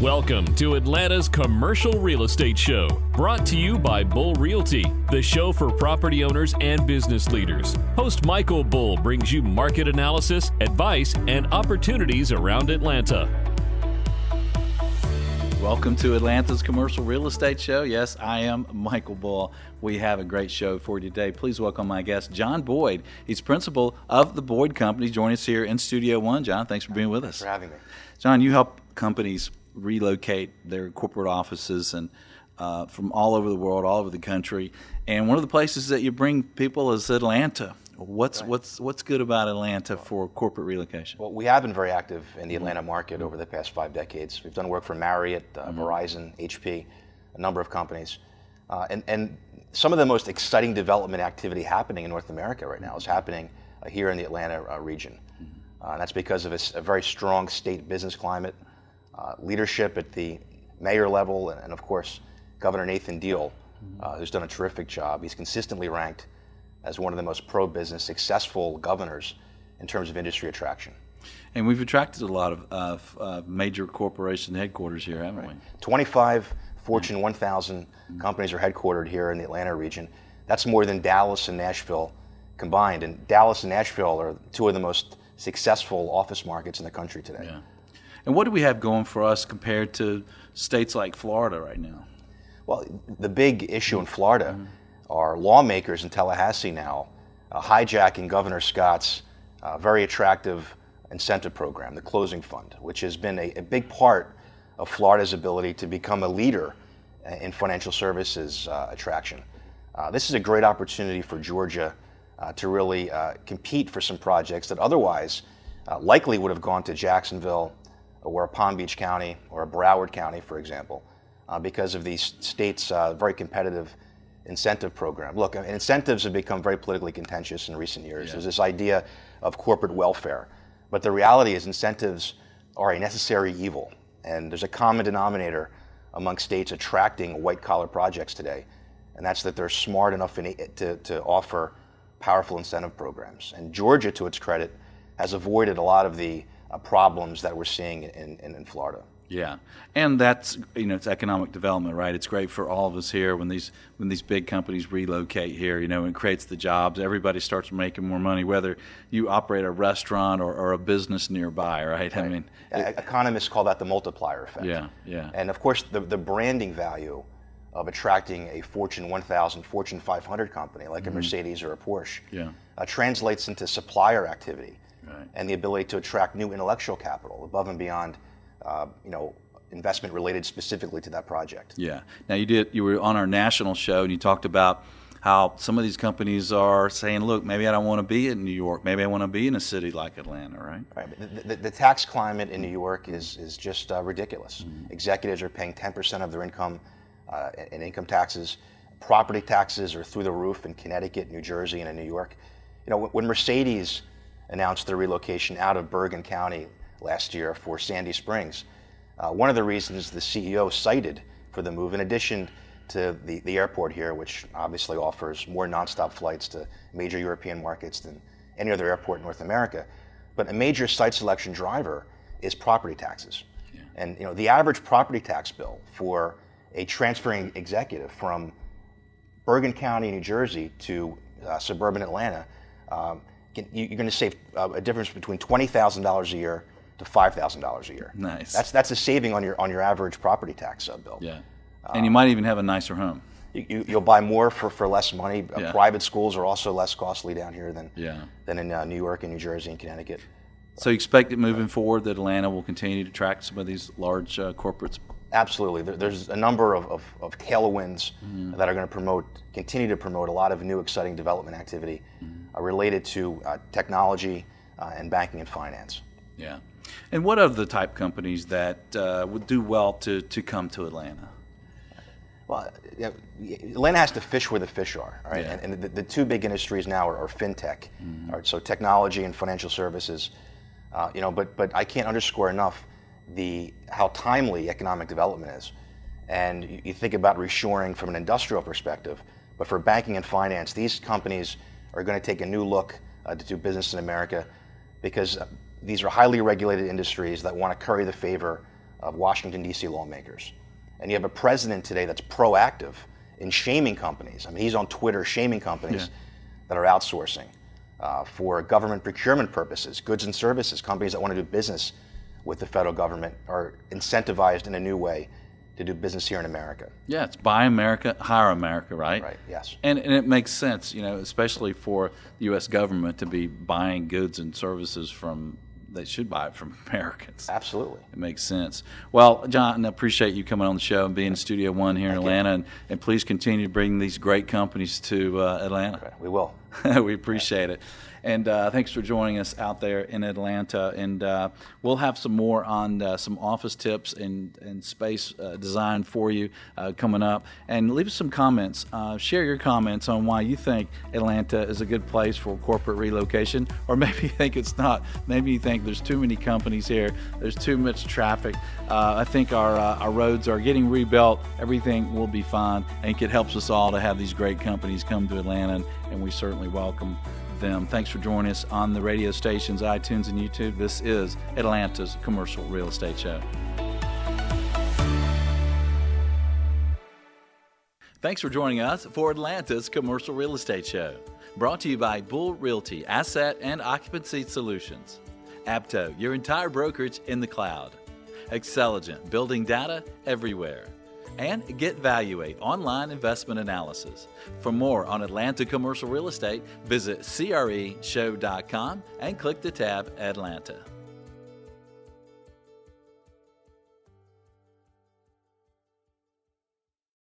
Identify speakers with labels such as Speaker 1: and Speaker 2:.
Speaker 1: Welcome to Atlanta's Commercial Real Estate Show, brought to you by Bull Realty, the show for property owners and business leaders. Host Michael Bull brings you market analysis, advice, and opportunities around Atlanta.
Speaker 2: Welcome to Atlanta's Commercial Real Estate Show. Yes, I am Michael Bull. We have a great show for you today. Please welcome my guest, John Boyd. He's principal of the Boyd Company. Join us here in Studio One. John, thanks for being with us.
Speaker 3: for having me.
Speaker 2: John, you help companies relocate their corporate offices and uh, from all over the world, all over the country. And one of the places that you bring people is Atlanta. What's what's what's good about Atlanta for corporate relocation?
Speaker 3: Well, we have been very active in the Atlanta market over the past five decades. We've done work for Marriott, uh, Verizon, HP, a number of companies. Uh, and, and some of the most exciting development activity happening in North America right now is happening uh, here in the Atlanta uh, region. Uh, and that's because of a very strong state business climate, uh, leadership at the mayor level, and, and of course, Governor Nathan Deal, uh, who's done a terrific job. He's consistently ranked as one of the most pro business, successful governors in terms of industry attraction.
Speaker 2: And we've attracted a lot of uh, uh, major corporation headquarters here, haven't we?
Speaker 3: 25 Fortune 1000 companies are headquartered here in the Atlanta region. That's more than Dallas and Nashville combined. And Dallas and Nashville are two of the most successful office markets in the country today.
Speaker 2: Yeah. And what do we have going for us compared to states like Florida right now?
Speaker 3: Well, the big issue in Florida are lawmakers in Tallahassee now uh, hijacking Governor Scott's uh, very attractive incentive program, the Closing Fund, which has been a, a big part of Florida's ability to become a leader uh, in financial services uh, attraction. Uh, this is a great opportunity for Georgia uh, to really uh, compete for some projects that otherwise uh, likely would have gone to Jacksonville or a Palm Beach County or a Broward County, for example, uh, because of these states' uh, very competitive incentive program. Look, incentives have become very politically contentious in recent years. There's this idea of corporate welfare, but the reality is incentives are a necessary evil, and there's a common denominator among states attracting white-collar projects today, and that's that they're smart enough in, to, to offer powerful incentive programs. And Georgia, to its credit, has avoided a lot of the uh, problems that we're seeing in, in, in Florida.
Speaker 2: Yeah, and that's you know it's economic development, right? It's great for all of us here when these when these big companies relocate here. You know, it creates the jobs. Everybody starts making more money, whether you operate a restaurant or, or a business nearby, right? I mean,
Speaker 3: E- Economists call that the multiplier effect.
Speaker 2: Yeah, yeah.
Speaker 3: And of course, the, the branding value of attracting a Fortune 1000, Fortune 500 company like a Mercedes or a Porsche
Speaker 2: Mm-hmm. Yeah.
Speaker 3: uh, translates into supplier activity
Speaker 2: Right.
Speaker 3: and the ability to attract new intellectual capital above and beyond, uh, you know, investment related specifically to that project.
Speaker 2: Yeah. Now you did. You were on our national show, and you talked about how some of these companies are saying, "Look, maybe I don't want to be in New York. Maybe I want to be in a city like Atlanta." Right?
Speaker 3: Right. The, the, the tax climate in New York is, is just uh, ridiculous. Executives are paying 10% of their income uh, in income taxes. Property taxes are through the roof in Connecticut, New Jersey, and in New York. You know, when Mercedes announced their relocation out of Bergen County last year for Sandy Springs, uh, one of the reasons the CEO cited for the move, in addition to the, the airport here, which obviously offers more nonstop flights to major European markets than any other airport in North America, but a major site selection driver is property taxes. And you know, the average property tax bill for a transferring executive from Bergen County, New Jersey, to uh, suburban Atlanta, um, you're going to save uh, a difference between twenty thousand dollars a year to five thousand dollars a year.
Speaker 2: Nice.
Speaker 3: That's that's a saving on your on your average property tax uh, bill.
Speaker 2: Yeah. And you might even have a nicer home.
Speaker 3: You, you'll buy more for, for less money. Uh,
Speaker 2: Yeah.
Speaker 3: private schools are also less costly down here than
Speaker 2: Yeah.
Speaker 3: than in uh, New York and New Jersey and Connecticut.
Speaker 2: So you expect that moving forward, that Atlanta will continue to attract some of these large uh, corporates.
Speaker 3: Absolutely. There, there's a number of, of, of tailwinds
Speaker 2: Mm-hmm.
Speaker 3: that are going to promote, continue to promote a lot of new exciting development activity
Speaker 2: Mm-hmm.
Speaker 3: Uh, related to uh, technology uh, and banking and finance.
Speaker 2: Yeah. And what are the type companies that uh, would do well to, to come to Atlanta?
Speaker 3: Well, Atlanta has to fish where the fish are, right?
Speaker 2: Yeah.
Speaker 3: And, and the, the two big industries now are, are fintech, all right, so technology and financial services. Uh, you know, but but I can't underscore enough the how timely economic development is. And you, you think about reshoring from an industrial perspective, but for banking and finance, these companies are going to take a new look uh, to do business in America because uh, these are highly regulated industries that want to curry the favor of Washington, D.C. lawmakers. And you have a president today that's proactive in shaming companies. I mean, he's on Twitter shaming companies yeah. that are outsourcing uh, for government procurement purposes, goods and services. Companies that want to do business with the federal government are incentivized in a new way to do business here in America.
Speaker 2: Yeah, it's buy America, hire America, right?
Speaker 3: Right, yes.
Speaker 2: And, and it makes sense, you know, especially for the U.S. government to be buying goods and services from they should buy it from Americans.
Speaker 3: Absolutely.
Speaker 2: It makes sense. Well, John, I appreciate you coming on the show and being in Studio One here Thank in Atlanta. And, and, please continue to bring these great companies to uh, Atlanta.
Speaker 3: Okay, we will.
Speaker 2: we appreciate it. And uh, thanks for joining us out there in Atlanta. And uh, we'll have some more on uh, some office tips and, and space uh, design for you uh, coming up. And leave us some comments. Uh, share your comments on why you think Atlanta is a good place for corporate relocation, or maybe you think it's not. Maybe you think there's too many companies here, there's too much traffic. I think our, our roads are getting rebuilt. Everything will be fine. I think it helps us all to have these great companies come to Atlanta, and we certainly welcome them. Thanks for joining us on the radio stations, iTunes, and YouTube. This is Atlanta's Commercial Real Estate Show. Thanks for joining us for Atlanta's Commercial Real Estate Show. Brought to you by Bull Realty Asset and Occupancy Solutions. Apto, your entire brokerage in the cloud. Xceligent, building data everywhere and GetValuate online investment analysis. For more on Atlanta commercial real estate, visit CREshow.com and click the tab Atlanta.